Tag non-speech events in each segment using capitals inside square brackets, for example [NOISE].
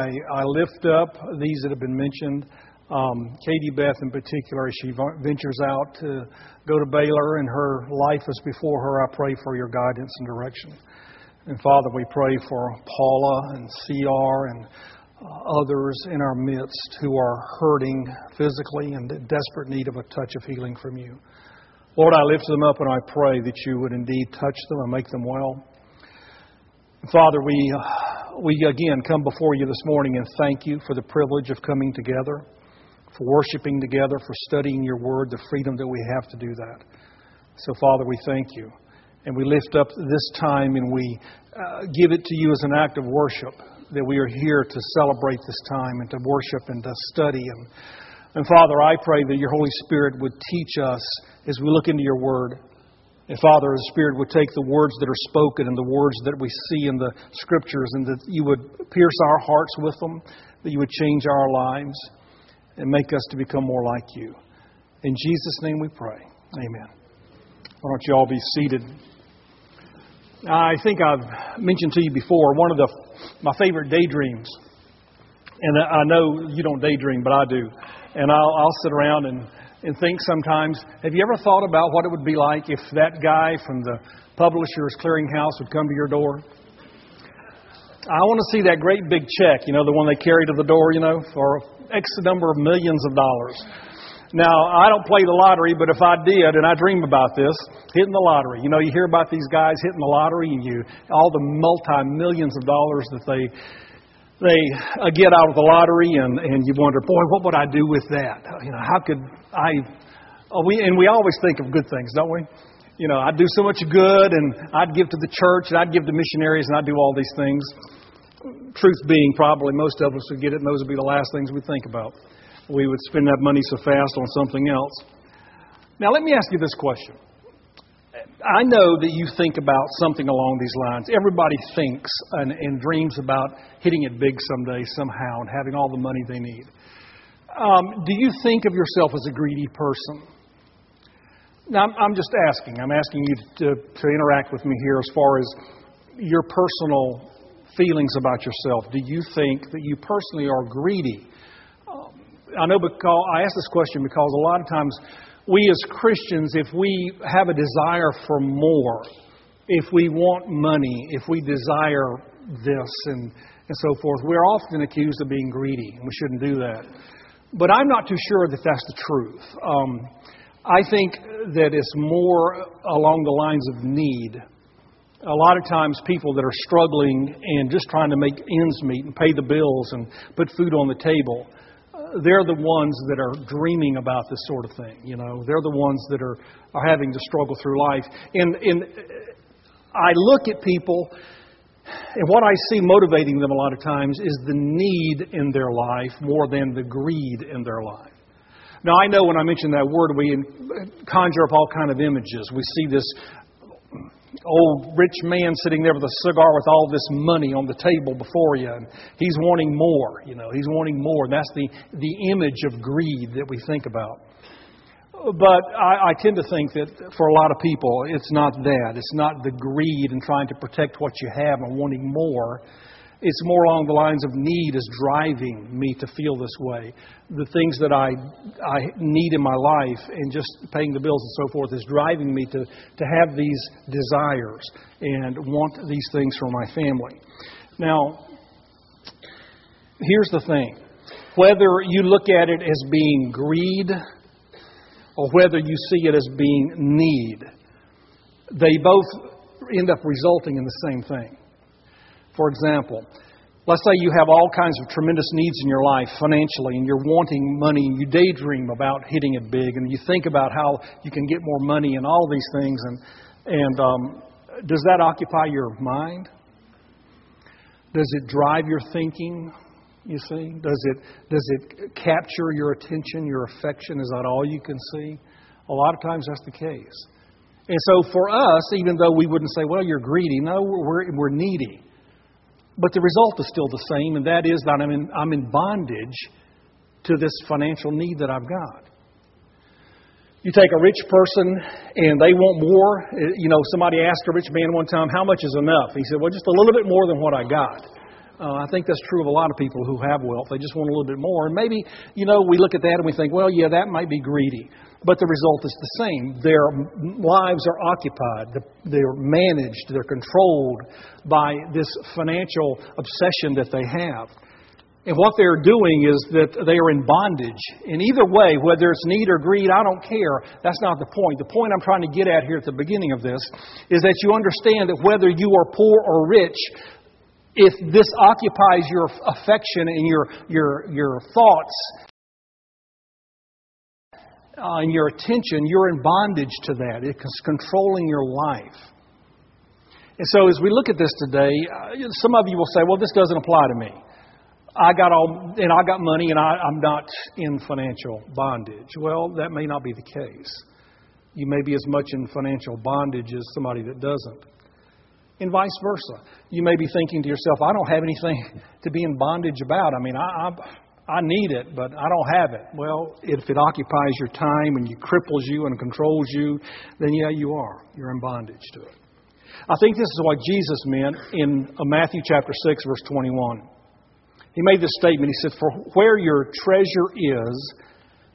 I, I lift up these that have been mentioned. Um, Katie Beth, in particular, as she ventures out to go to Baylor and her life is before her, I pray for your guidance and direction. And Father, we pray for Paula and CR and uh, others in our midst who are hurting physically and in desperate need of a touch of healing from you. Lord, I lift them up and I pray that you would indeed touch them and make them well. Father, we. We again come before you this morning and thank you for the privilege of coming together, for worshiping together, for studying your word, the freedom that we have to do that. So, Father, we thank you. And we lift up this time and we uh, give it to you as an act of worship that we are here to celebrate this time and to worship and to study. And, and Father, I pray that your Holy Spirit would teach us as we look into your word and Father, the Spirit would take the words that are spoken and the words that we see in the Scriptures and that you would pierce our hearts with them, that you would change our lives and make us to become more like you. In Jesus' name we pray. Amen. Why don't you all be seated? I think I've mentioned to you before one of the my favorite daydreams, and I know you don't daydream, but I do. And I'll, I'll sit around and and think sometimes, have you ever thought about what it would be like if that guy from the publisher's clearinghouse would come to your door? I want to see that great big check, you know, the one they carry to the door, you know, for X number of millions of dollars. Now, I don't play the lottery, but if I did, and I dream about this, hitting the lottery. You know, you hear about these guys hitting the lottery and you, all the multi millions of dollars that they they uh, get out of the lottery and, and you wonder, boy, what would I do with that? You know, how could I? Oh, we, and we always think of good things, don't we? You know, I'd do so much good and I'd give to the church and I'd give to missionaries and I'd do all these things. Truth being, probably most of us would get it and those would be the last things we'd think about. We would spend that money so fast on something else. Now, let me ask you this question I know that you think about something along these lines. Everybody thinks and, and dreams about hitting it big someday, somehow, and having all the money they need. Um, do you think of yourself as a greedy person? Now, I'm, I'm just asking. I'm asking you to, to interact with me here as far as your personal feelings about yourself. Do you think that you personally are greedy? Um, I know because I ask this question because a lot of times we as Christians, if we have a desire for more, if we want money, if we desire this and, and so forth, we're often accused of being greedy, and we shouldn't do that. But I'm not too sure that that's the truth. Um, I think that it's more along the lines of need. A lot of times, people that are struggling and just trying to make ends meet and pay the bills and put food on the table, they're the ones that are dreaming about this sort of thing. You know, they're the ones that are, are having to struggle through life. And, and I look at people, and what I see motivating them a lot of times is the need in their life more than the greed in their life. Now, I know when I mention that word, we conjure up all kind of images. We see this old rich man sitting there with a cigar with all this money on the table before you, and he's wanting more. You know, he's wanting more. And that's the the image of greed that we think about. But I, I tend to think that for a lot of people, it's not that. It's not the greed and trying to protect what you have and wanting more. It's more along the lines of need is driving me to feel this way. The things that I, I need in my life and just paying the bills and so forth is driving me to, to have these desires and want these things for my family. Now, here's the thing whether you look at it as being greed or whether you see it as being need, they both end up resulting in the same thing. For example, let's say you have all kinds of tremendous needs in your life financially, and you're wanting money, and you daydream about hitting it big, and you think about how you can get more money and all these things, and, and um, does that occupy your mind? Does it drive your thinking? You see, does it does it capture your attention, your affection? Is that all you can see? A lot of times that's the case. And so for us, even though we wouldn't say, "Well, you're greedy," no, we're we're needy. But the result is still the same, and that is that I'm in, I'm in bondage to this financial need that I've got. You take a rich person and they want more. Uh, you know, somebody asked a rich man one time, How much is enough? He said, Well, just a little bit more than what I got. Uh, I think that's true of a lot of people who have wealth. They just want a little bit more. And maybe, you know, we look at that and we think, well, yeah, that might be greedy. But the result is the same. Their lives are occupied, they're managed, they're controlled by this financial obsession that they have. And what they're doing is that they are in bondage. In either way, whether it's need or greed, I don't care. That's not the point. The point I'm trying to get at here at the beginning of this is that you understand that whether you are poor or rich, if this occupies your affection and your, your, your thoughts uh, and your attention, you're in bondage to that. It's controlling your life. And so, as we look at this today, uh, some of you will say, well, this doesn't apply to me. I got all, and I got money, and I, I'm not in financial bondage. Well, that may not be the case. You may be as much in financial bondage as somebody that doesn't. And vice versa. You may be thinking to yourself, I don't have anything [LAUGHS] to be in bondage about. I mean, I, I, I need it, but I don't have it. Well, if it occupies your time and you cripples you and controls you, then yeah, you are. You're in bondage to it. I think this is what Jesus meant in uh, Matthew chapter 6, verse 21. He made this statement. He said, For where your treasure is,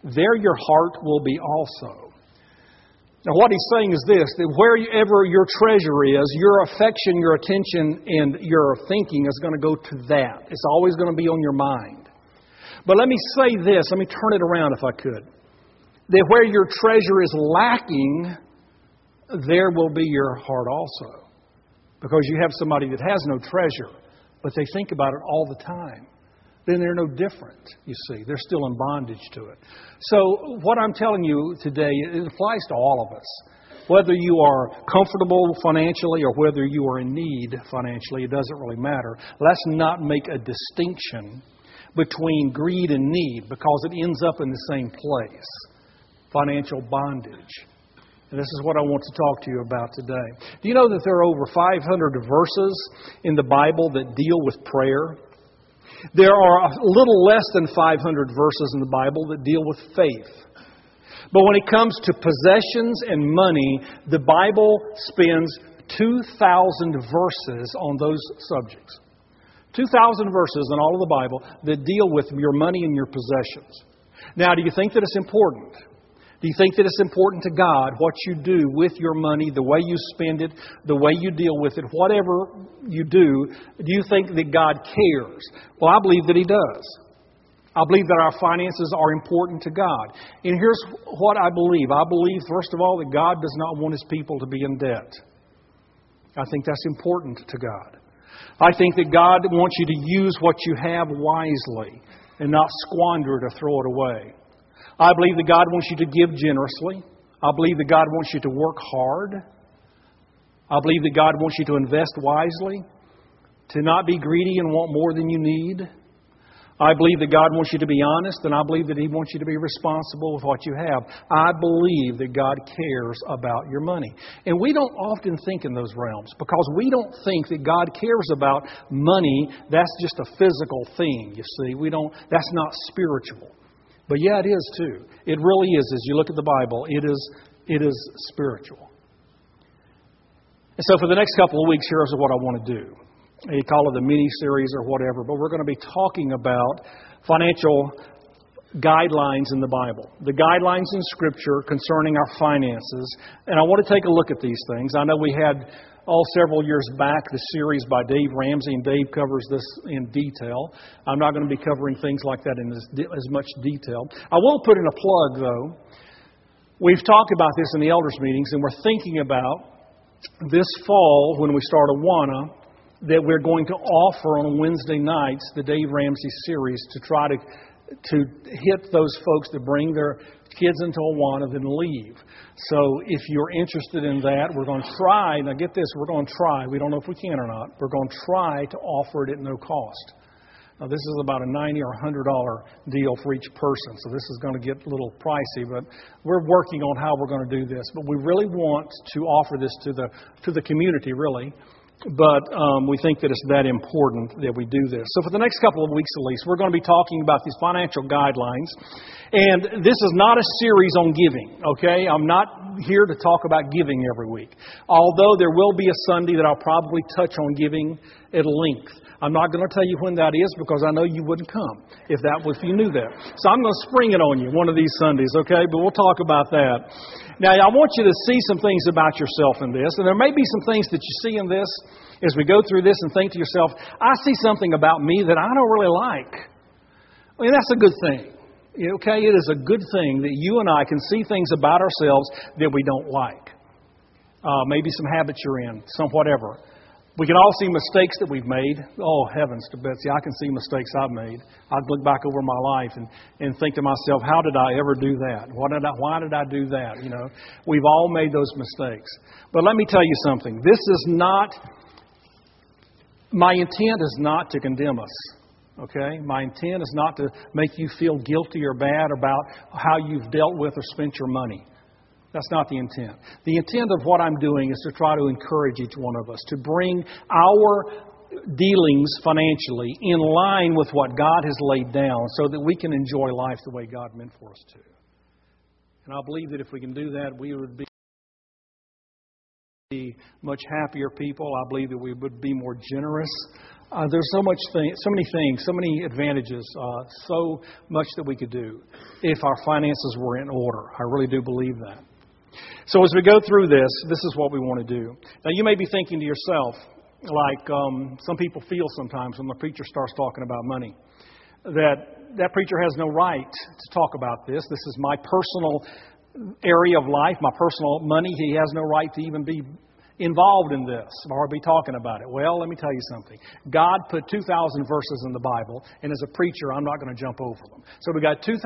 there your heart will be also. Now, what he's saying is this that wherever your treasure is, your affection, your attention, and your thinking is going to go to that. It's always going to be on your mind. But let me say this, let me turn it around if I could. That where your treasure is lacking, there will be your heart also. Because you have somebody that has no treasure but they think about it all the time. Then they're no different, you see. They're still in bondage to it. So, what I'm telling you today, it applies to all of us. Whether you are comfortable financially or whether you are in need financially, it doesn't really matter. Let's not make a distinction between greed and need because it ends up in the same place financial bondage. And this is what I want to talk to you about today. Do you know that there are over 500 verses in the Bible that deal with prayer? There are a little less than 500 verses in the Bible that deal with faith. But when it comes to possessions and money, the Bible spends 2,000 verses on those subjects. 2,000 verses in all of the Bible that deal with your money and your possessions. Now, do you think that it's important? Do you think that it's important to God what you do with your money, the way you spend it, the way you deal with it, whatever you do? Do you think that God cares? Well, I believe that He does. I believe that our finances are important to God. And here's what I believe I believe, first of all, that God does not want His people to be in debt. I think that's important to God. I think that God wants you to use what you have wisely and not squander it or throw it away. I believe that God wants you to give generously. I believe that God wants you to work hard. I believe that God wants you to invest wisely, to not be greedy and want more than you need. I believe that God wants you to be honest, and I believe that He wants you to be responsible with what you have. I believe that God cares about your money. And we don't often think in those realms because we don't think that God cares about money. That's just a physical thing, you see. We don't, that's not spiritual. But yeah, it is too. It really is. As you look at the Bible, it is, it is spiritual. And so for the next couple of weeks, here's what I want to do. You call it a mini series or whatever, but we're going to be talking about financial guidelines in the Bible, the guidelines in Scripture concerning our finances. And I want to take a look at these things. I know we had all several years back the series by Dave Ramsey, and Dave covers this in detail. I'm not going to be covering things like that in as, as much detail. I will put in a plug, though. We've talked about this in the elders' meetings, and we're thinking about this fall when we start Awana that we're going to offer on Wednesday nights the Dave Ramsey series to try to to hit those folks that bring their kids into Awana then leave. So if you're interested in that, we're going to try. Now get this, we're going to try. We don't know if we can or not. We're going to try to offer it at no cost. Now this is about a ninety or a hundred dollar deal for each person, so this is going to get a little pricey. But we're working on how we're going to do this. But we really want to offer this to the to the community, really but um, we think that it's that important that we do this. So, for the next couple of weeks at least, we're going to be talking about these financial guidelines. And this is not a series on giving, okay? I'm not here to talk about giving every week. Although there will be a Sunday that I'll probably touch on giving at length. I'm not going to tell you when that is because I know you wouldn't come if that if you knew that. So I'm going to spring it on you one of these Sundays, okay? But we'll talk about that. Now I want you to see some things about yourself in this, and there may be some things that you see in this as we go through this and think to yourself, I see something about me that I don't really like. I mean, that's a good thing. Okay, it is a good thing that you and I can see things about ourselves that we don't like. Uh, maybe some habits you're in, some whatever. We can all see mistakes that we've made. Oh, heavens to Betsy, I can see mistakes I've made. I look back over my life and, and think to myself, how did I ever do that? What did I, why did I do that? You know, we've all made those mistakes. But let me tell you something. This is not, my intent is not to condemn us. Okay? My intent is not to make you feel guilty or bad about how you've dealt with or spent your money. That's not the intent. The intent of what I'm doing is to try to encourage each one of us to bring our dealings financially in line with what God has laid down so that we can enjoy life the way God meant for us to. And I believe that if we can do that, we would be much happier people. I believe that we would be more generous. Uh, there's so much thing, so many things, so many advantages, uh, so much that we could do if our finances were in order. I really do believe that. So as we go through this, this is what we want to do. Now you may be thinking to yourself, like um, some people feel sometimes when the preacher starts talking about money, that that preacher has no right to talk about this. This is my personal area of life, my personal money. He has no right to even be involved in this or be talking about it. Well, let me tell you something. God put 2,000 verses in the Bible, and as a preacher, I'm not going to jump over them. So we got 2,000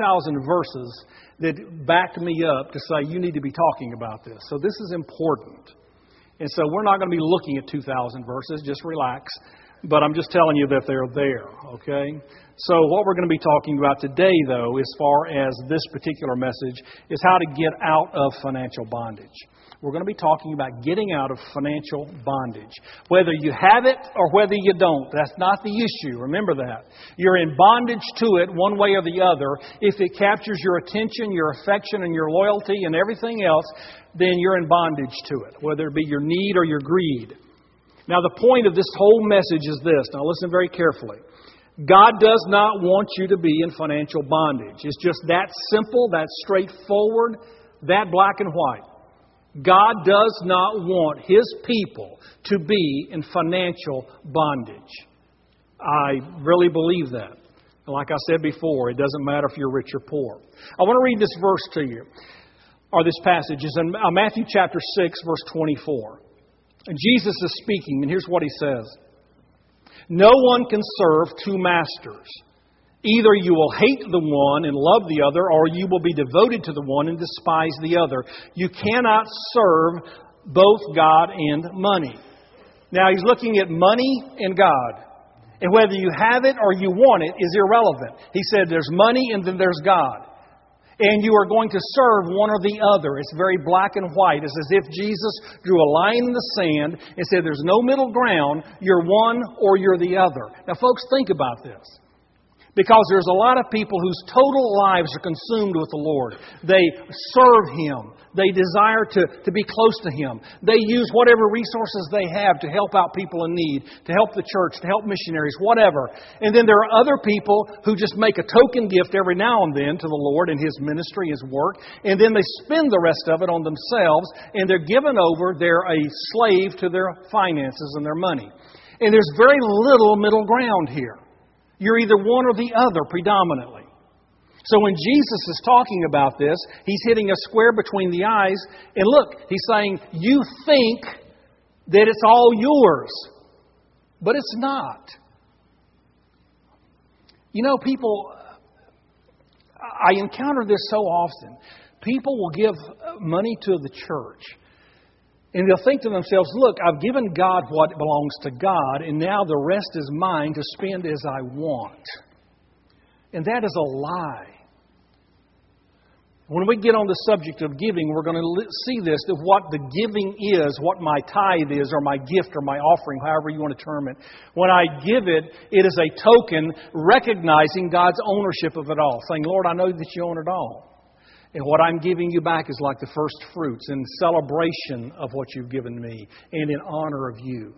verses that backed me up to say, you need to be talking about this. So this is important. And so we're not going to be looking at 2,000 verses, just relax. But I'm just telling you that they're there, okay? So, what we're going to be talking about today, though, as far as this particular message, is how to get out of financial bondage we're going to be talking about getting out of financial bondage. Whether you have it or whether you don't, that's not the issue. Remember that. You're in bondage to it one way or the other. If it captures your attention, your affection, and your loyalty and everything else, then you're in bondage to it, whether it be your need or your greed. Now, the point of this whole message is this. Now, listen very carefully. God does not want you to be in financial bondage. It's just that simple, that straightforward, that black and white. God does not want His people to be in financial bondage. I really believe that. Like I said before, it doesn't matter if you're rich or poor. I want to read this verse to you, or this passage. is in uh, Matthew chapter 6, verse 24. And Jesus is speaking, and here's what he says No one can serve two masters. Either you will hate the one and love the other, or you will be devoted to the one and despise the other. You cannot serve both God and money. Now, he's looking at money and God. And whether you have it or you want it is irrelevant. He said there's money and then there's God. And you are going to serve one or the other. It's very black and white. It's as if Jesus drew a line in the sand and said there's no middle ground. You're one or you're the other. Now, folks, think about this. Because there's a lot of people whose total lives are consumed with the Lord. They serve Him. They desire to, to be close to Him. They use whatever resources they have to help out people in need, to help the church, to help missionaries, whatever. And then there are other people who just make a token gift every now and then to the Lord and His ministry, His work, and then they spend the rest of it on themselves, and they're given over, they're a slave to their finances and their money. And there's very little middle ground here. You're either one or the other predominantly. So when Jesus is talking about this, he's hitting a square between the eyes. And look, he's saying, You think that it's all yours, but it's not. You know, people, I encounter this so often. People will give money to the church and they'll think to themselves, look, I've given God what belongs to God, and now the rest is mine to spend as I want. And that is a lie. When we get on the subject of giving, we're going to see this of what the giving is, what my tithe is, or my gift, or my offering, however you want to term it. When I give it, it is a token recognizing God's ownership of it all, saying, Lord, I know that you own it all. And what I'm giving you back is like the first fruits in celebration of what you've given me and in honor of you.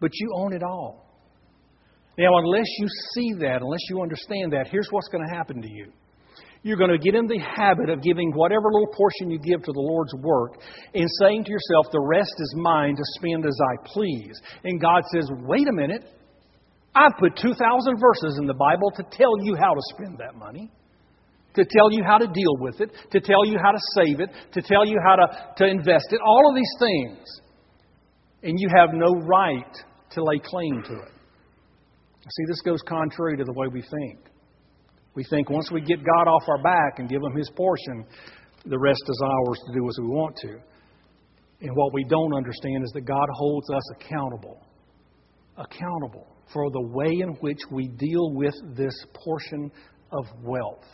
But you own it all. Now, unless you see that, unless you understand that, here's what's going to happen to you. You're going to get in the habit of giving whatever little portion you give to the Lord's work and saying to yourself, the rest is mine to spend as I please. And God says, wait a minute. I've put 2,000 verses in the Bible to tell you how to spend that money, to tell you how to deal with it, to tell you how to save it, to tell you how to, to invest it, all of these things. And you have no right to lay claim to it. See, this goes contrary to the way we think. We think once we get God off our back and give Him His portion, the rest is ours to do as we want to. And what we don't understand is that God holds us accountable. Accountable for the way in which we deal with this portion of wealth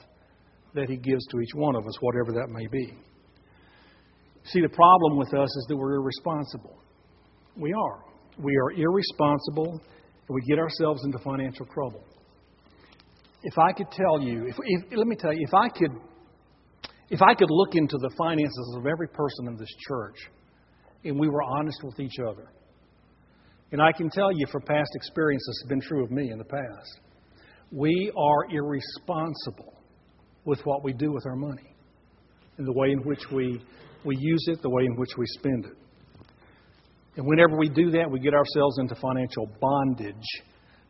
that He gives to each one of us, whatever that may be. See, the problem with us is that we're irresponsible. We are. We are irresponsible, and we get ourselves into financial trouble if I could tell you, if, if, let me tell you, if I could, if I could look into the finances of every person in this church, and we were honest with each other, and I can tell you from past experience, this has been true of me in the past, we are irresponsible with what we do with our money, and the way in which we we use it, the way in which we spend it. And whenever we do that, we get ourselves into financial bondage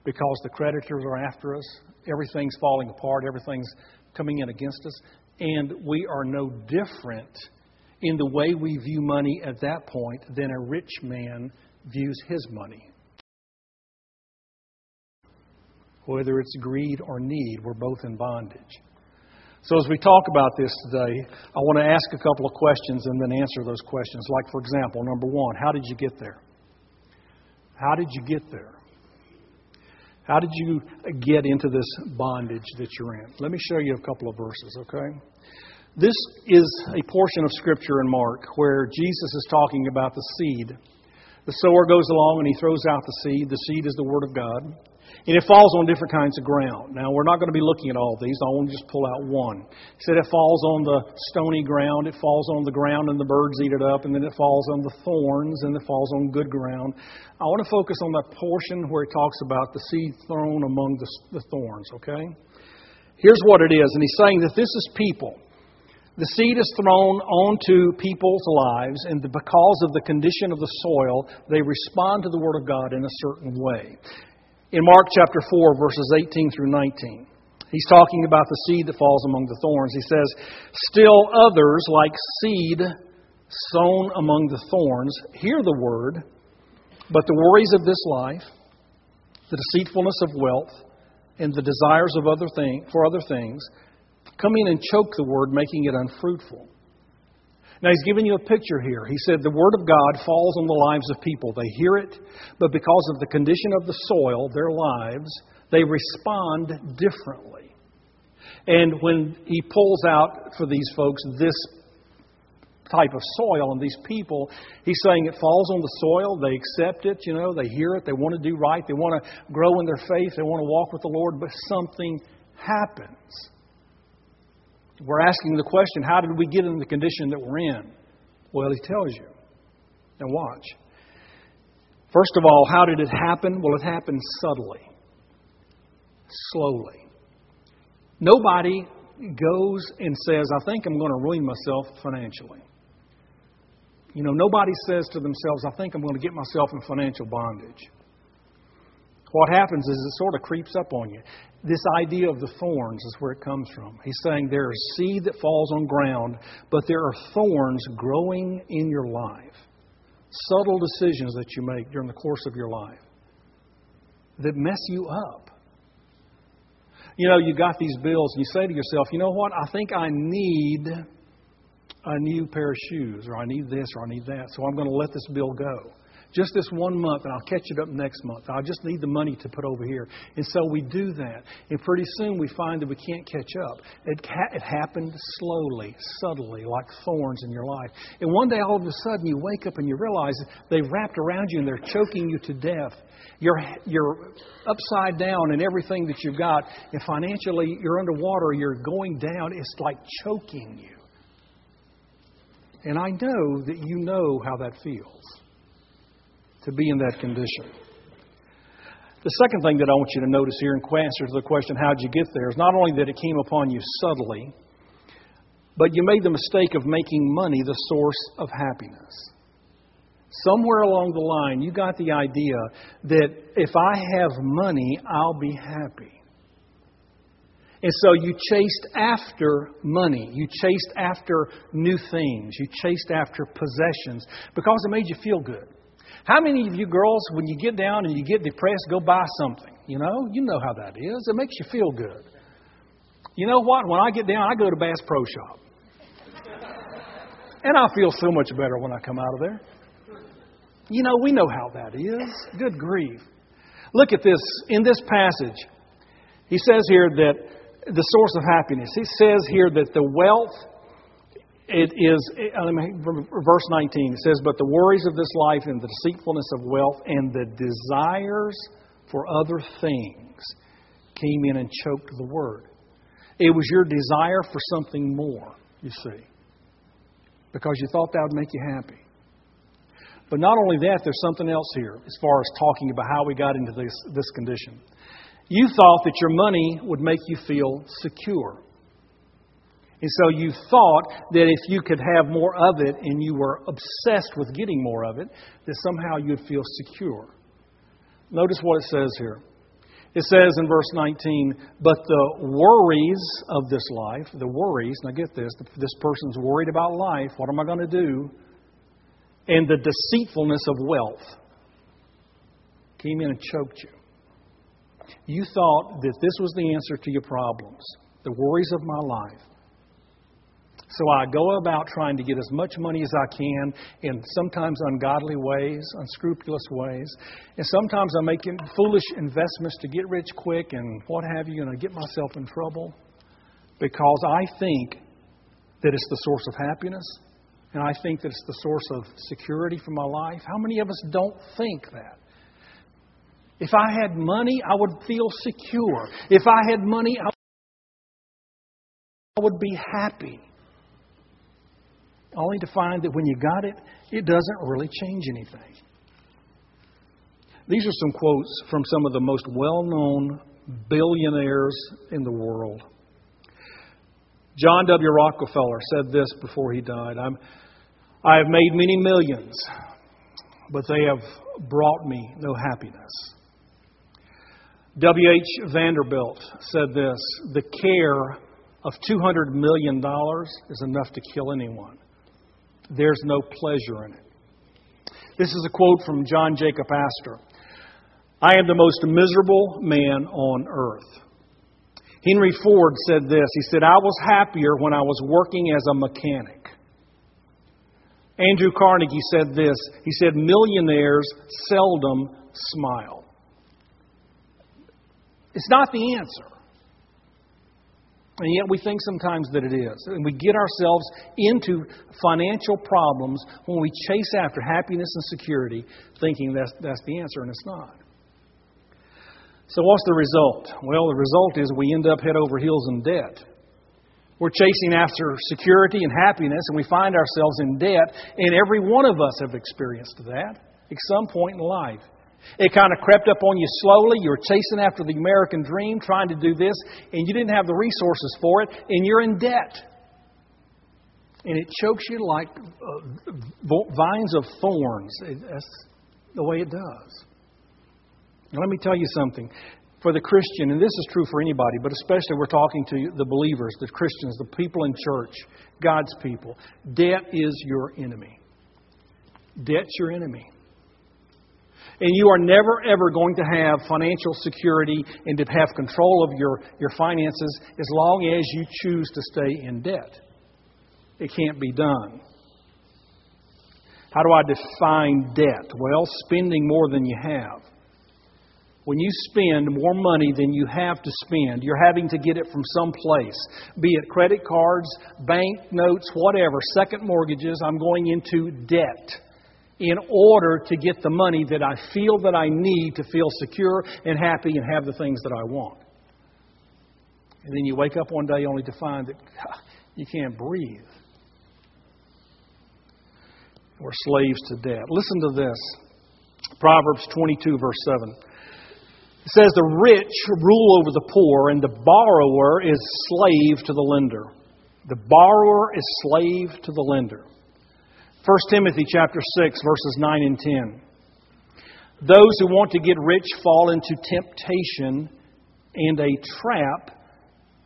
because the creditors are after us. Everything's falling apart. Everything's coming in against us. And we are no different in the way we view money at that point than a rich man views his money. Whether it's greed or need, we're both in bondage. So, as we talk about this today, I want to ask a couple of questions and then answer those questions. Like, for example, number one, how did you get there? How did you get there? How did you get into this bondage that you're in? Let me show you a couple of verses, okay? This is a portion of Scripture in Mark where Jesus is talking about the seed. The sower goes along and he throws out the seed. The seed is the Word of God. And it falls on different kinds of ground. Now, we're not going to be looking at all these. I want to just pull out one. He said it falls on the stony ground, it falls on the ground, and the birds eat it up, and then it falls on the thorns, and it falls on good ground. I want to focus on that portion where he talks about the seed thrown among the, the thorns, okay? Here's what it is. And he's saying that this is people. The seed is thrown onto people's lives, and because of the condition of the soil, they respond to the Word of God in a certain way in Mark chapter 4, verses 18 through 19. He's talking about the seed that falls among the thorns. He says, Still others, like seed sown among the thorns, hear the word, but the worries of this life, the deceitfulness of wealth, and the desires of other thing, for other things come in and choke the word, making it unfruitful. Now, he's giving you a picture here. He said the Word of God falls on the lives of people. They hear it, but because of the condition of the soil, their lives, they respond differently. And when he pulls out for these folks this type of soil and these people, he's saying it falls on the soil. They accept it, you know, they hear it, they want to do right, they want to grow in their faith, they want to walk with the Lord, but something happens. We're asking the question how did we get in the condition that we're in? Well, he tells you. Now, watch. First of all, how did it happen? Well, it happened subtly, slowly. Nobody goes and says, I think I'm going to ruin myself financially. You know, nobody says to themselves, I think I'm going to get myself in financial bondage. What happens is it sort of creeps up on you. This idea of the thorns is where it comes from. He's saying there is seed that falls on ground, but there are thorns growing in your life. Subtle decisions that you make during the course of your life that mess you up. You know, you got these bills and you say to yourself, you know what? I think I need a new pair of shoes, or I need this, or I need that, so I'm going to let this bill go just this one month and I'll catch it up next month. I just need the money to put over here. And so we do that. And pretty soon we find that we can't catch up. It, ha- it happened slowly, subtly, like thorns in your life. And one day all of a sudden you wake up and you realize they've wrapped around you and they're choking you to death. You're, you're upside down in everything that you've got. And financially, you're underwater, you're going down. It's like choking you. And I know that you know how that feels to be in that condition. The second thing that I want you to notice here in answer to the question, how did you get there, is not only that it came upon you subtly, but you made the mistake of making money the source of happiness. Somewhere along the line, you got the idea that if I have money, I'll be happy. And so you chased after money. You chased after new things. You chased after possessions because it made you feel good. How many of you girls, when you get down and you get depressed, go buy something? You know, you know how that is. It makes you feel good. You know what? When I get down, I go to Bass Pro Shop. And I feel so much better when I come out of there. You know, we know how that is. Good grief. Look at this. In this passage, he says here that the source of happiness. He says here that the wealth, it is, uh, verse 19, it says, But the worries of this life and the deceitfulness of wealth and the desires for other things came in and choked the word. It was your desire for something more, you see, because you thought that would make you happy. But not only that, there's something else here as far as talking about how we got into this, this condition. You thought that your money would make you feel secure. And so you thought that if you could have more of it and you were obsessed with getting more of it, that somehow you'd feel secure. Notice what it says here. It says in verse 19, but the worries of this life, the worries, now get this, this person's worried about life. What am I going to do? And the deceitfulness of wealth came in and choked you. You thought that this was the answer to your problems, the worries of my life. So I go about trying to get as much money as I can in sometimes ungodly ways, unscrupulous ways. And sometimes I'm making foolish investments to get rich quick and what have you, and I get myself in trouble because I think that it's the source of happiness and I think that it's the source of security for my life. How many of us don't think that? If I had money, I would feel secure. If I had money, I would be happy. Only to find that when you got it, it doesn't really change anything. These are some quotes from some of the most well known billionaires in the world. John W. Rockefeller said this before he died I have made many millions, but they have brought me no happiness. W.H. Vanderbilt said this The care of $200 million is enough to kill anyone. There's no pleasure in it. This is a quote from John Jacob Astor I am the most miserable man on earth. Henry Ford said this He said, I was happier when I was working as a mechanic. Andrew Carnegie said this He said, Millionaires seldom smile. It's not the answer. And yet we think sometimes that it is. And we get ourselves into financial problems when we chase after happiness and security, thinking that's, that's the answer, and it's not. So, what's the result? Well, the result is we end up head over heels in debt. We're chasing after security and happiness, and we find ourselves in debt, and every one of us have experienced that at some point in life. It kind of crept up on you slowly. You were chasing after the American dream, trying to do this, and you didn't have the resources for it, and you're in debt. And it chokes you like uh, vines of thorns. That's the way it does. Now, let me tell you something. For the Christian, and this is true for anybody, but especially we're talking to the believers, the Christians, the people in church, God's people, debt is your enemy. Debt's your enemy. And you are never, ever going to have financial security and to have control of your, your finances as long as you choose to stay in debt. It can't be done. How do I define debt? Well, spending more than you have. When you spend more money than you have to spend, you're having to get it from some place, be it credit cards, bank notes, whatever, second mortgages. I'm going into debt in order to get the money that I feel that I need to feel secure and happy and have the things that I want. And then you wake up one day only to find that you can't breathe. We're slaves to debt. Listen to this Proverbs 22, verse 7. It says the rich rule over the poor, and the borrower is slave to the lender. The borrower is slave to the lender. 1 Timothy chapter 6 verses 9 and 10. Those who want to get rich fall into temptation and a trap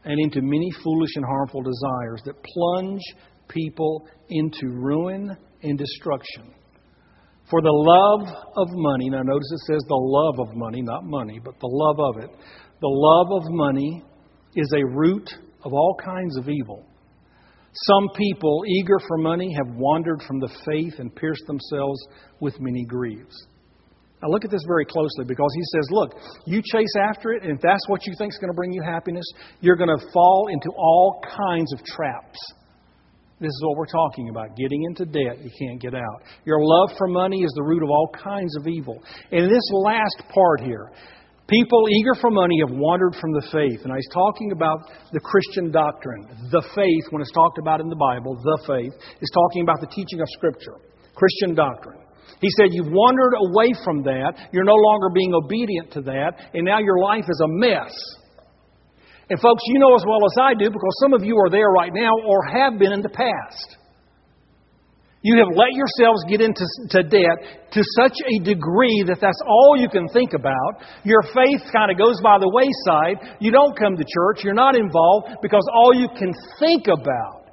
and into many foolish and harmful desires that plunge people into ruin and destruction. For the love of money, now notice it says the love of money, not money, but the love of it. The love of money is a root of all kinds of evil. Some people, eager for money, have wandered from the faith and pierced themselves with many griefs. Now, look at this very closely because he says, Look, you chase after it, and if that's what you think is going to bring you happiness, you're going to fall into all kinds of traps. This is what we're talking about getting into debt you can't get out. Your love for money is the root of all kinds of evil. And this last part here, people eager for money have wandered from the faith. And he's talking about the Christian doctrine. The faith, when it's talked about in the Bible, the faith, is talking about the teaching of Scripture, Christian doctrine. He said, You've wandered away from that. You're no longer being obedient to that. And now your life is a mess. And folks, you know as well as I do because some of you are there right now or have been in the past. You have let yourselves get into to debt to such a degree that that's all you can think about. Your faith kind of goes by the wayside. You don't come to church. You're not involved because all you can think about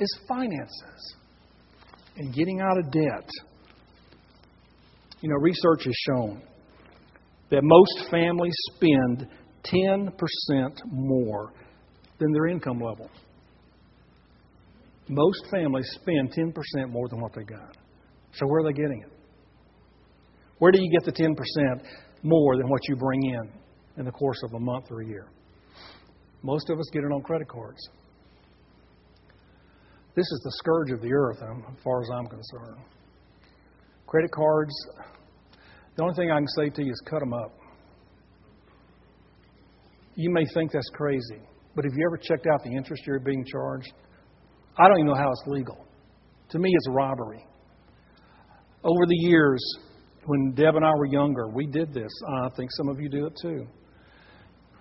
is finances and getting out of debt. You know, research has shown that most families spend 10% more than their income level. Most families spend 10% more than what they got. So where are they getting it? Where do you get the 10% more than what you bring in in the course of a month or a year? Most of us get it on credit cards. This is the scourge of the earth, um, as far as I'm concerned. Credit cards, the only thing I can say to you is cut them up. You may think that's crazy, but have you ever checked out the interest you're being charged? I don't even know how it's legal. To me, it's robbery. Over the years, when Deb and I were younger, we did this. I think some of you do it too.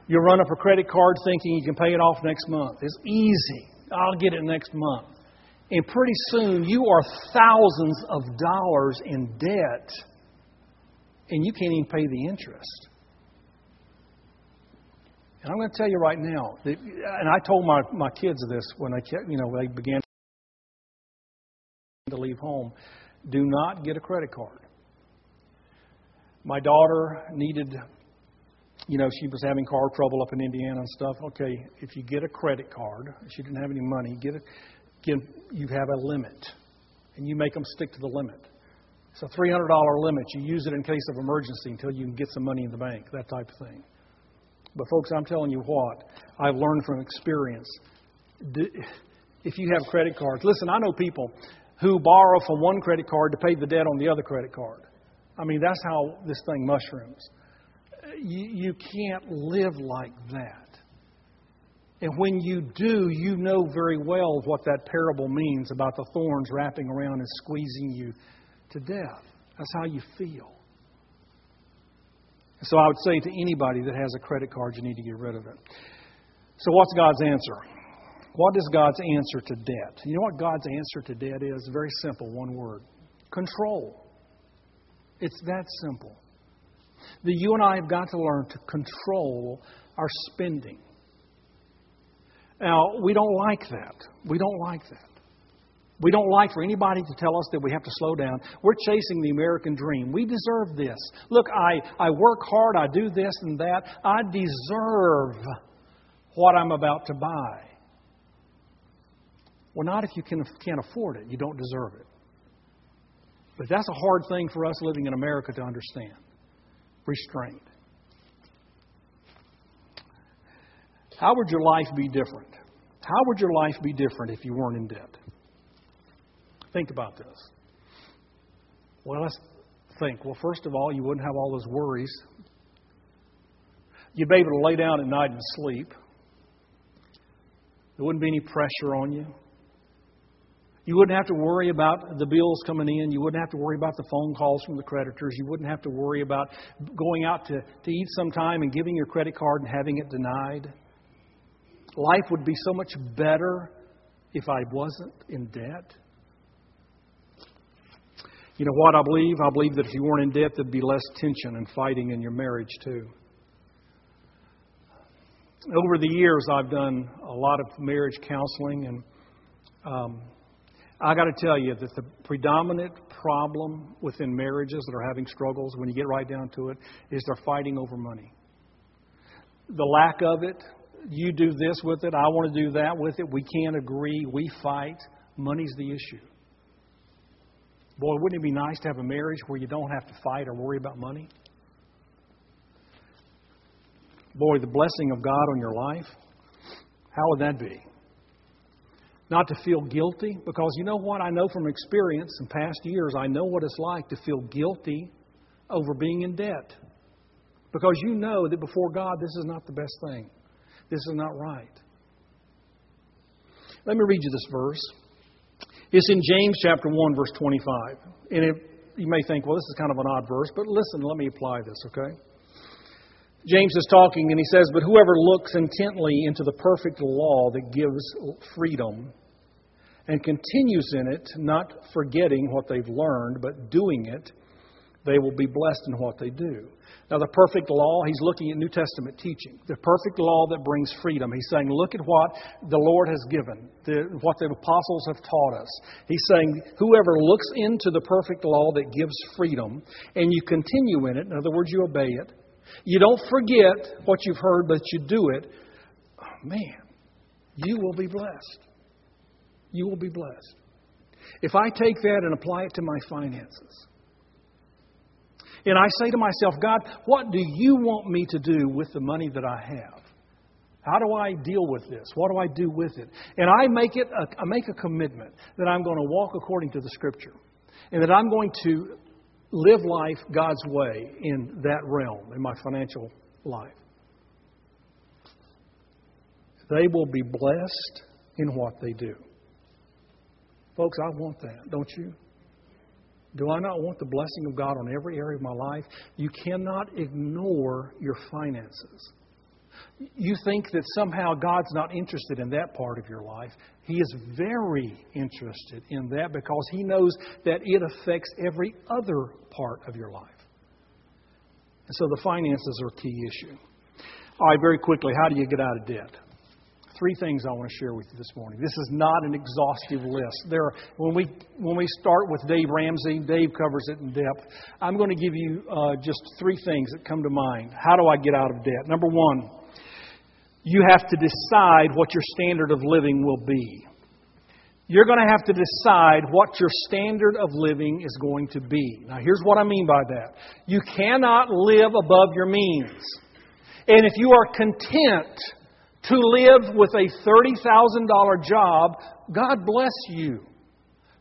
You run up a credit card thinking you can pay it off next month. It's easy. I'll get it next month. And pretty soon you are thousands of dollars in debt and you can't even pay the interest. And I'm going to tell you right now, and I told my, my kids this when they, you know, they began to leave home do not get a credit card. My daughter needed, you know, she was having car trouble up in Indiana and stuff. Okay, if you get a credit card, she didn't have any money, get it, get, you have a limit, and you make them stick to the limit. It's a $300 limit. You use it in case of emergency until you can get some money in the bank, that type of thing. But, folks, I'm telling you what, I've learned from experience. If you have credit cards, listen, I know people who borrow from one credit card to pay the debt on the other credit card. I mean, that's how this thing mushrooms. You, you can't live like that. And when you do, you know very well what that parable means about the thorns wrapping around and squeezing you to death. That's how you feel. So I would say to anybody that has a credit card, you need to get rid of it. So, what's God's answer? What is God's answer to debt? You know what God's answer to debt is? Very simple, one word control. It's that simple. That you and I have got to learn to control our spending. Now, we don't like that. We don't like that. We don't like for anybody to tell us that we have to slow down. We're chasing the American dream. We deserve this. Look, I, I work hard, I do this and that. I deserve what I'm about to buy. Well, not if you can, can't afford it. You don't deserve it. But that's a hard thing for us living in America to understand restraint. How would your life be different? How would your life be different if you weren't in debt? Think about this. Well, let's think. Well, first of all, you wouldn't have all those worries. You'd be able to lay down at night and sleep. There wouldn't be any pressure on you. You wouldn't have to worry about the bills coming in. You wouldn't have to worry about the phone calls from the creditors. You wouldn't have to worry about going out to, to eat sometime and giving your credit card and having it denied. Life would be so much better if I wasn't in debt. You know what I believe? I believe that if you weren't in debt, there'd be less tension and fighting in your marriage, too. Over the years, I've done a lot of marriage counseling, and um, I got to tell you that the predominant problem within marriages that are having struggles, when you get right down to it, is they're fighting over money. The lack of it, you do this with it, I want to do that with it, we can't agree, we fight. Money's the issue. Boy, wouldn't it be nice to have a marriage where you don't have to fight or worry about money? Boy, the blessing of God on your life, how would that be? not to feel guilty, because you know what? I know from experience in past years, I know what it's like to feel guilty over being in debt. Because you know that before God, this is not the best thing. This is not right. Let me read you this verse. It's in James chapter 1, verse 25. And it, you may think, well, this is kind of an odd verse, but listen, let me apply this, okay? James is talking and he says, But whoever looks intently into the perfect law that gives freedom and continues in it, not forgetting what they've learned, but doing it, they will be blessed in what they do. Now, the perfect law, he's looking at New Testament teaching. The perfect law that brings freedom. He's saying, look at what the Lord has given, the, what the apostles have taught us. He's saying, whoever looks into the perfect law that gives freedom, and you continue in it, in other words, you obey it, you don't forget what you've heard, but you do it, oh, man, you will be blessed. You will be blessed. If I take that and apply it to my finances, and I say to myself, God, what do you want me to do with the money that I have? How do I deal with this? What do I do with it? And I make it a, I make a commitment that I'm going to walk according to the Scripture, and that I'm going to live life God's way in that realm, in my financial life. They will be blessed in what they do. Folks, I want that, don't you? Do I not want the blessing of God on every area of my life? You cannot ignore your finances. You think that somehow God's not interested in that part of your life. He is very interested in that because He knows that it affects every other part of your life. And so the finances are a key issue. All right, very quickly, how do you get out of debt? Three things I want to share with you this morning. This is not an exhaustive list. There, when we when we start with Dave Ramsey, Dave covers it in depth. I'm going to give you uh, just three things that come to mind. How do I get out of debt? Number one, you have to decide what your standard of living will be. You're going to have to decide what your standard of living is going to be. Now, here's what I mean by that you cannot live above your means. And if you are content to live with a $30,000 job, God bless you.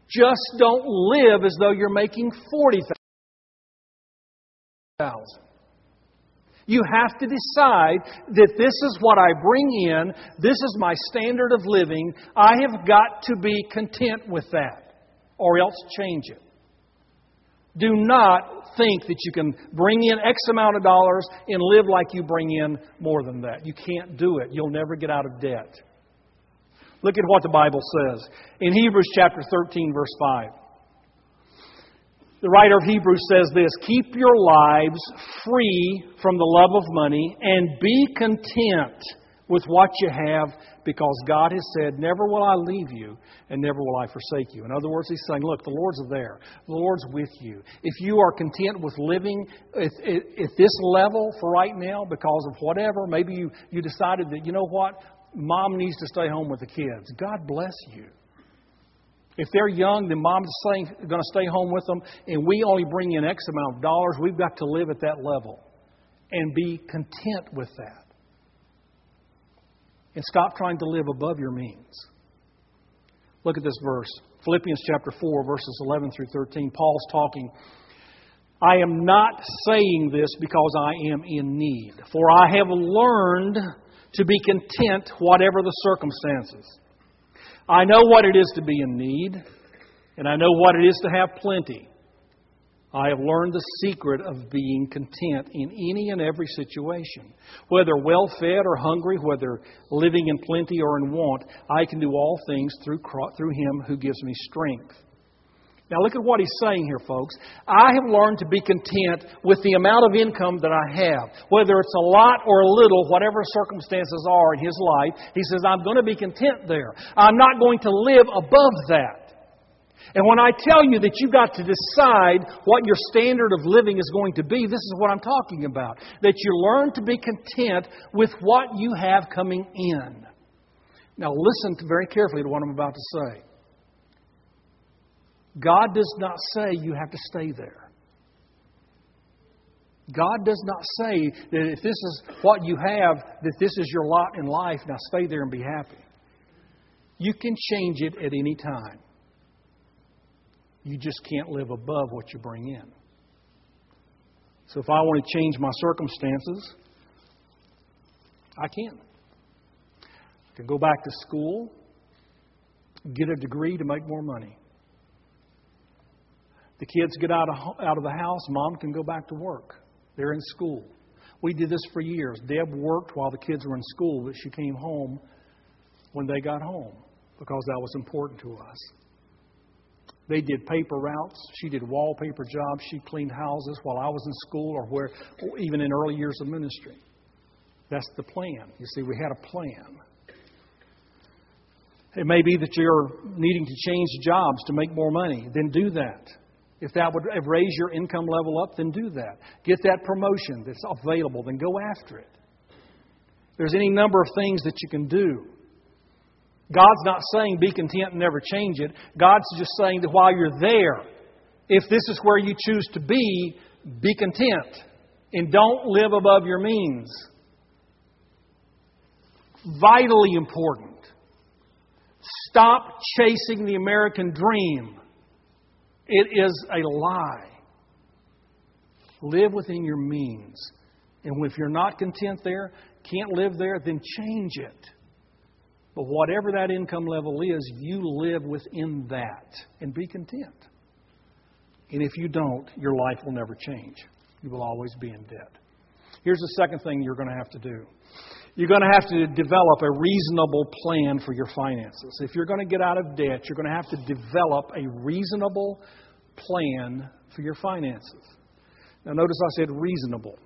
Just don't live as though you're making 40,000. You have to decide that this is what I bring in, this is my standard of living. I have got to be content with that, or else change it. Do not think that you can bring in X amount of dollars and live like you bring in more than that. You can't do it. You'll never get out of debt. Look at what the Bible says in Hebrews chapter 13, verse 5. The writer of Hebrews says this Keep your lives free from the love of money and be content with what you have because God has said, Never will I leave you and never will I forsake you. In other words, He's saying, Look, the Lord's there. The Lord's with you. If you are content with living at, at, at this level for right now because of whatever, maybe you, you decided that, you know what, mom needs to stay home with the kids. God bless you. If they're young, then mom's going to stay home with them, and we only bring in X amount of dollars. We've got to live at that level and be content with that. And stop trying to live above your means. Look at this verse Philippians chapter 4, verses 11 through 13. Paul's talking. I am not saying this because I am in need, for I have learned to be content, whatever the circumstances. I know what it is to be in need, and I know what it is to have plenty. I have learned the secret of being content in any and every situation. Whether well fed or hungry, whether living in plenty or in want, I can do all things through, through Him who gives me strength. Now, look at what he's saying here, folks. I have learned to be content with the amount of income that I have. Whether it's a lot or a little, whatever circumstances are in his life, he says, I'm going to be content there. I'm not going to live above that. And when I tell you that you've got to decide what your standard of living is going to be, this is what I'm talking about. That you learn to be content with what you have coming in. Now, listen very carefully to what I'm about to say. God does not say you have to stay there. God does not say that if this is what you have, that this is your lot in life, now stay there and be happy. You can change it at any time. You just can't live above what you bring in. So if I want to change my circumstances, I can. I can go back to school, get a degree to make more money. The kids get out of, out of the house, mom can go back to work. They're in school. We did this for years. Deb worked while the kids were in school, but she came home when they got home because that was important to us. They did paper routes. She did wallpaper jobs. She cleaned houses while I was in school or where, even in early years of ministry. That's the plan. You see, we had a plan. It may be that you're needing to change jobs to make more money. Then do that. If that would raise your income level up, then do that. Get that promotion that's available, then go after it. There's any number of things that you can do. God's not saying be content and never change it. God's just saying that while you're there, if this is where you choose to be, be content and don't live above your means. Vitally important. Stop chasing the American dream. It is a lie. Live within your means. And if you're not content there, can't live there, then change it. But whatever that income level is, you live within that and be content. And if you don't, your life will never change. You will always be in debt. Here's the second thing you're going to have to do you're going to have to develop a reasonable plan for your finances. If you're going to get out of debt, you're going to have to develop a reasonable plan for your finances. Now, notice I said reasonable.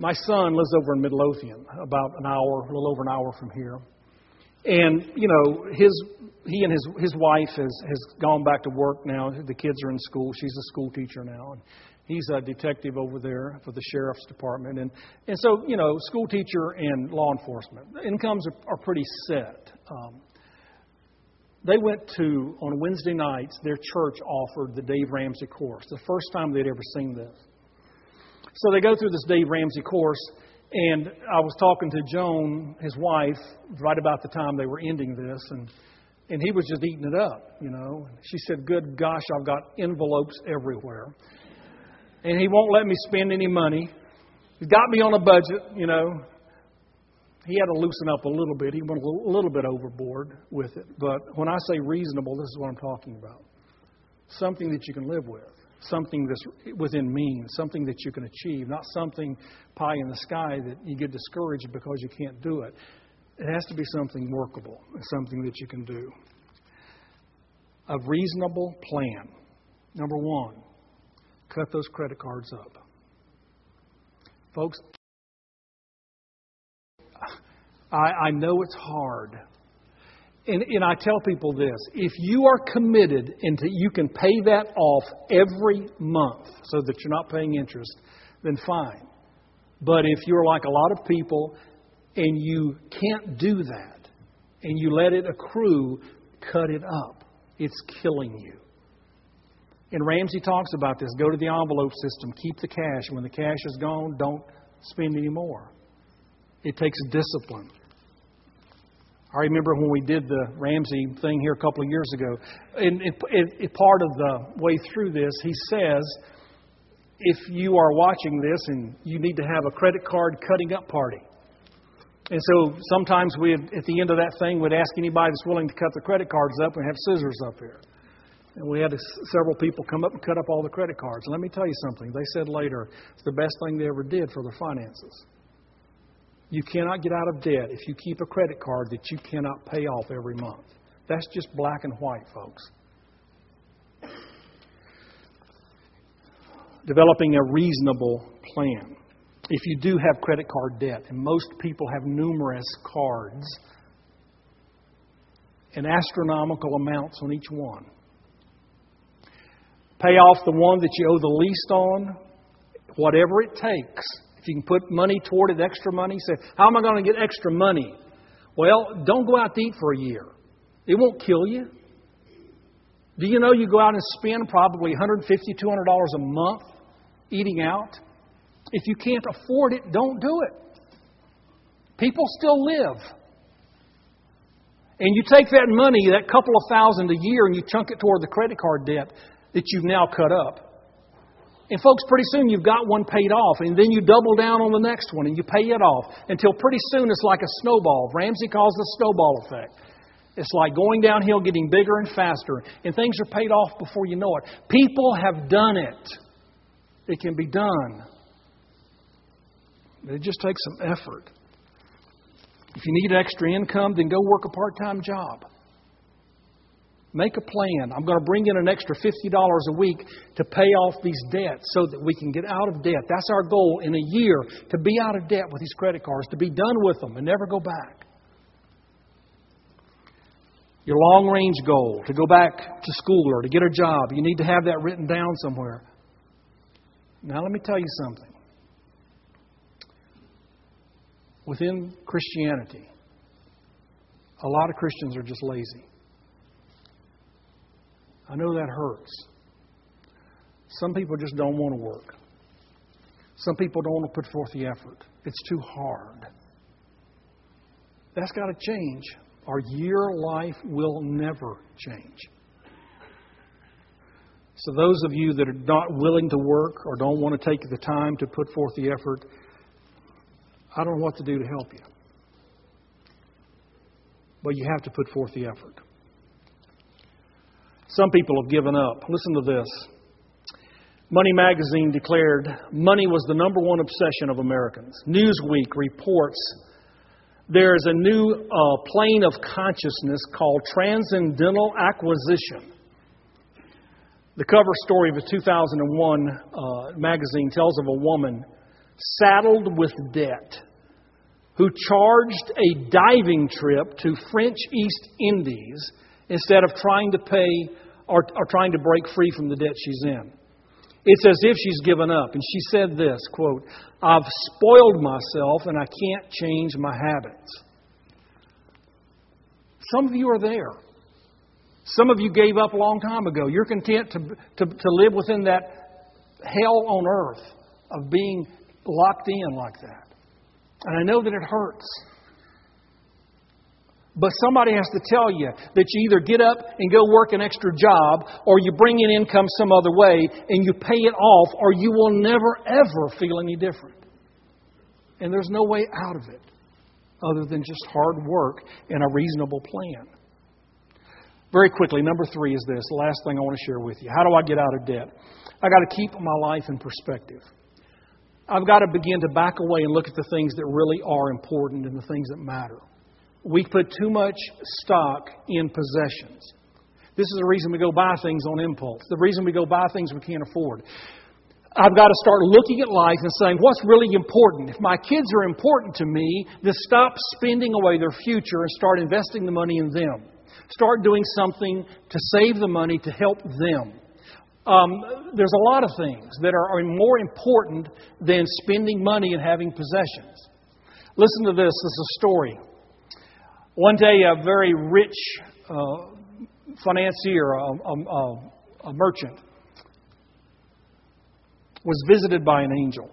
My son lives over in Midlothian, about an hour, a little over an hour from here. And, you know, his, he and his, his wife has, has gone back to work now. The kids are in school. She's a school teacher now. And he's a detective over there for the sheriff's department. And, and so, you know, school teacher and law enforcement. Incomes are, are pretty set. Um, they went to, on Wednesday nights, their church offered the Dave Ramsey course, the first time they'd ever seen this. So they go through this Dave Ramsey course, and I was talking to Joan, his wife, right about the time they were ending this, and and he was just eating it up, you know. She said, "Good gosh, I've got envelopes everywhere." and he won't let me spend any money. He's got me on a budget, you know. He had to loosen up a little bit. He went a little bit overboard with it. But when I say reasonable, this is what I'm talking about. Something that you can live with, something that's within means, something that you can achieve, not something pie in the sky that you get discouraged because you can't do it. It has to be something workable, something that you can do. A reasonable plan. Number one, cut those credit cards up. Folks, I, I know it's hard. And, and I tell people this if you are committed into you can pay that off every month so that you're not paying interest, then fine. But if you're like a lot of people and you can't do that and you let it accrue, cut it up. It's killing you. And Ramsey talks about this. Go to the envelope system. Keep the cash. When the cash is gone, don't spend any more. It takes discipline. I remember when we did the Ramsey thing here a couple of years ago. And it, it, it, part of the way through this, he says, if you are watching this and you need to have a credit card cutting up party, And so sometimes we, at the end of that thing, would ask anybody that's willing to cut the credit cards up and have scissors up here. And we had several people come up and cut up all the credit cards. And let me tell you something. They said later it's the best thing they ever did for their finances. You cannot get out of debt if you keep a credit card that you cannot pay off every month. That's just black and white, folks. Developing a reasonable plan. If you do have credit card debt, and most people have numerous cards and astronomical amounts on each one, pay off the one that you owe the least on, whatever it takes. If you can put money toward it, extra money, say, How am I going to get extra money? Well, don't go out to eat for a year. It won't kill you. Do you know you go out and spend probably $150, $200 a month eating out? If you can't afford it, don't do it. People still live. And you take that money, that couple of thousand a year, and you chunk it toward the credit card debt that you've now cut up. And folks, pretty soon you've got one paid off, and then you double down on the next one and you pay it off until pretty soon it's like a snowball. Ramsey calls the snowball effect. It's like going downhill, getting bigger and faster, and things are paid off before you know it. People have done it. It can be done. It just takes some effort. If you need extra income, then go work a part time job. Make a plan. I'm going to bring in an extra $50 a week to pay off these debts so that we can get out of debt. That's our goal in a year to be out of debt with these credit cards, to be done with them and never go back. Your long range goal, to go back to school or to get a job, you need to have that written down somewhere. Now, let me tell you something. Within Christianity, a lot of Christians are just lazy. I know that hurts. Some people just don't want to work. Some people don't want to put forth the effort. It's too hard. That's got to change, or your life will never change. So, those of you that are not willing to work or don't want to take the time to put forth the effort, I don't know what to do to help you. But you have to put forth the effort. Some people have given up. Listen to this. Money magazine declared money was the number one obsession of Americans. Newsweek reports there is a new uh, plane of consciousness called transcendental acquisition. The cover story of a 2001 uh, magazine tells of a woman saddled with debt who charged a diving trip to French East Indies instead of trying to pay or, or trying to break free from the debt she's in. It's as if she's given up. And she said this quote, I've spoiled myself and I can't change my habits. Some of you are there. Some of you gave up a long time ago. You're content to, to, to live within that hell on earth of being locked in like that. And I know that it hurts. But somebody has to tell you that you either get up and go work an extra job or you bring in income some other way and you pay it off or you will never, ever feel any different. And there's no way out of it other than just hard work and a reasonable plan. Very quickly, number three is this last thing I want to share with you. How do I get out of debt? I got to keep my life in perspective. I've got to begin to back away and look at the things that really are important and the things that matter we put too much stock in possessions. This is the reason we go buy things on impulse, the reason we go buy things we can't afford. I've got to start looking at life and saying, what's really important? If my kids are important to me, then stop spending away their future and start investing the money in them. Start doing something to save the money to help them. Um, there's a lot of things that are more important than spending money and having possessions. Listen to this. This is a story. One day, a very rich uh, financier, a, a, a merchant, was visited by an angel.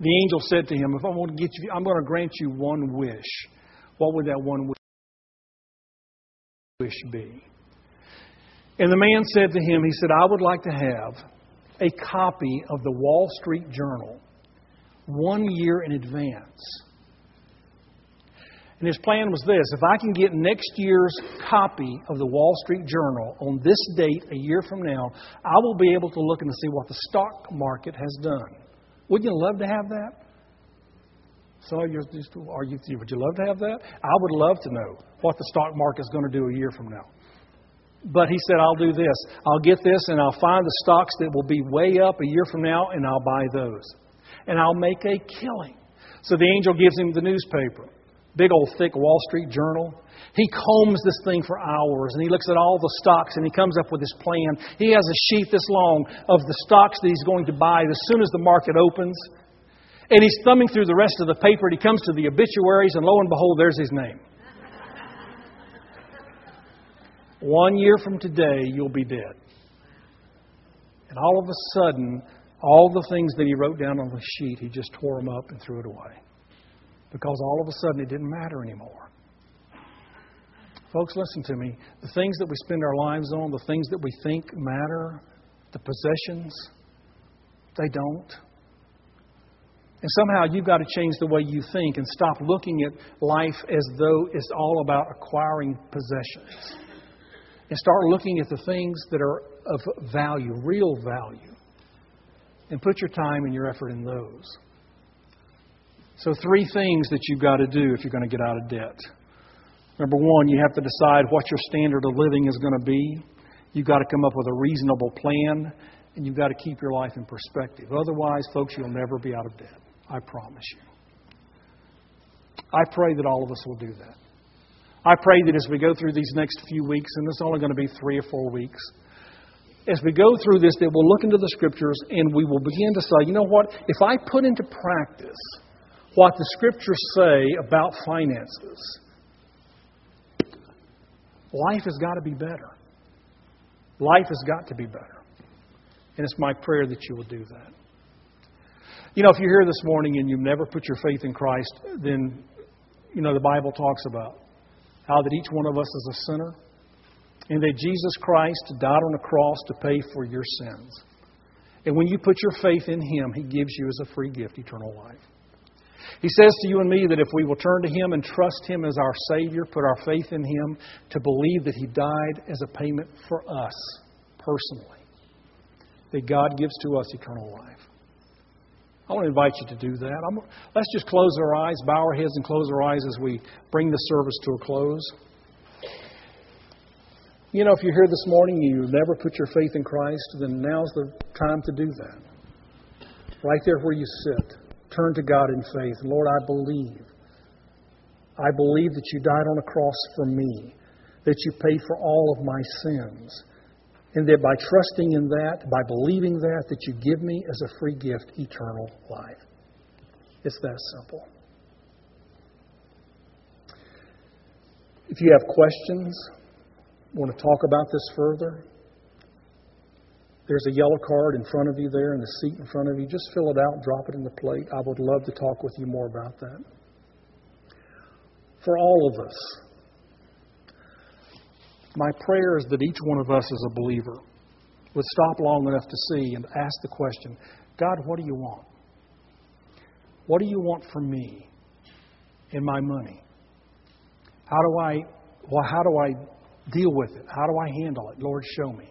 The angel said to him, If I want to get you, I'm going to grant you one wish. What would that one wish be? And the man said to him, He said, I would like to have a copy of the Wall Street Journal one year in advance And his plan was this if I can get next year's copy of the Wall Street Journal on this date a year from now, I will be able to look and see what the stock market has done. Wouldn't you love to have that? So are you, are you, would you love to have that? I would love to know what the stock market is going to do a year from now. But he said, I'll do this. I'll get this and I'll find the stocks that will be way up a year from now and I'll buy those. And I'll make a killing. So the angel gives him the newspaper, big old thick Wall Street Journal. He combs this thing for hours and he looks at all the stocks and he comes up with his plan. He has a sheet this long of the stocks that he's going to buy as soon as the market opens. And he's thumbing through the rest of the paper and he comes to the obituaries and lo and behold, there's his name. One year from today, you'll be dead. And all of a sudden, all the things that he wrote down on the sheet, he just tore them up and threw it away. Because all of a sudden, it didn't matter anymore. Folks, listen to me. The things that we spend our lives on, the things that we think matter, the possessions, they don't. And somehow you've got to change the way you think and stop looking at life as though it's all about acquiring possessions and start looking at the things that are of value, real value, and put your time and your effort in those. So, three things that you've got to do if you're going to get out of debt. Number one, you have to decide what your standard of living is going to be. You've got to come up with a reasonable plan, and you've got to keep your life in perspective. Otherwise, folks, you'll never be out of debt. I promise you. I pray that all of us will do that. I pray that as we go through these next few weeks, and it's only going to be three or four weeks, as we go through this, that we'll look into the scriptures and we will begin to say, you know what? If I put into practice what the scriptures say about finances, life has got to be better. Life has got to be better. And it's my prayer that you will do that. You know, if you're here this morning and you've never put your faith in Christ, then, you know, the Bible talks about how that each one of us is a sinner, and that Jesus Christ died on the cross to pay for your sins. And when you put your faith in Him, He gives you as a free gift eternal life. He says to you and me that if we will turn to Him and trust Him as our Savior, put our faith in Him, to believe that He died as a payment for us personally, that God gives to us eternal life. I want to invite you to do that. I'm, let's just close our eyes, bow our heads, and close our eyes as we bring the service to a close. You know, if you're here this morning and you've never put your faith in Christ, then now's the time to do that. Right there where you sit, turn to God in faith. Lord, I believe. I believe that you died on a cross for me, that you paid for all of my sins and that by trusting in that, by believing that, that you give me as a free gift eternal life. It's that simple. If you have questions, want to talk about this further, there's a yellow card in front of you there and the seat in front of you. Just fill it out and drop it in the plate. I would love to talk with you more about that. For all of us, my prayer is that each one of us as a believer would stop long enough to see and ask the question God, what do you want? What do you want from me in my money? How do I, well, how do I deal with it? How do I handle it? Lord, show me.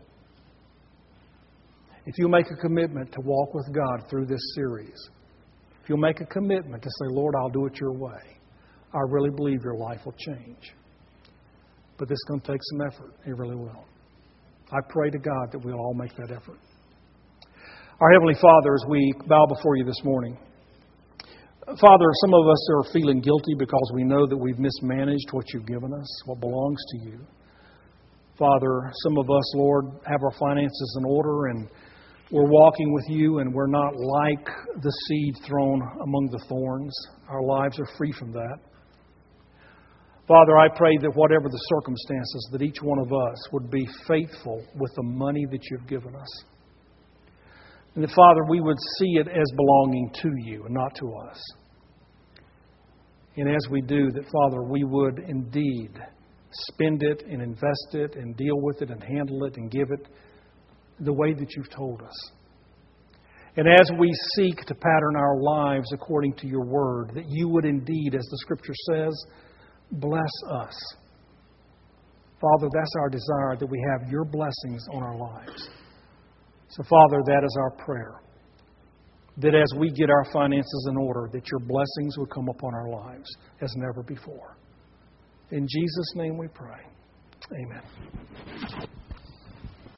If you make a commitment to walk with God through this series, if you'll make a commitment to say, Lord, I'll do it your way, I really believe your life will change. But this is going to take some effort. It really will. I pray to God that we'll all make that effort. Our Heavenly Father, as we bow before you this morning, Father, some of us are feeling guilty because we know that we've mismanaged what you've given us, what belongs to you. Father, some of us, Lord, have our finances in order and we're walking with you and we're not like the seed thrown among the thorns. Our lives are free from that. Father, I pray that whatever the circumstances, that each one of us would be faithful with the money that you've given us. And that, Father, we would see it as belonging to you and not to us. And as we do, that, Father, we would indeed spend it and invest it and deal with it and handle it and give it the way that you've told us. And as we seek to pattern our lives according to your word, that you would indeed, as the scripture says, bless us. Father, that's our desire that we have your blessings on our lives. So, Father, that is our prayer. That as we get our finances in order, that your blessings would come upon our lives as never before. In Jesus' name we pray. Amen.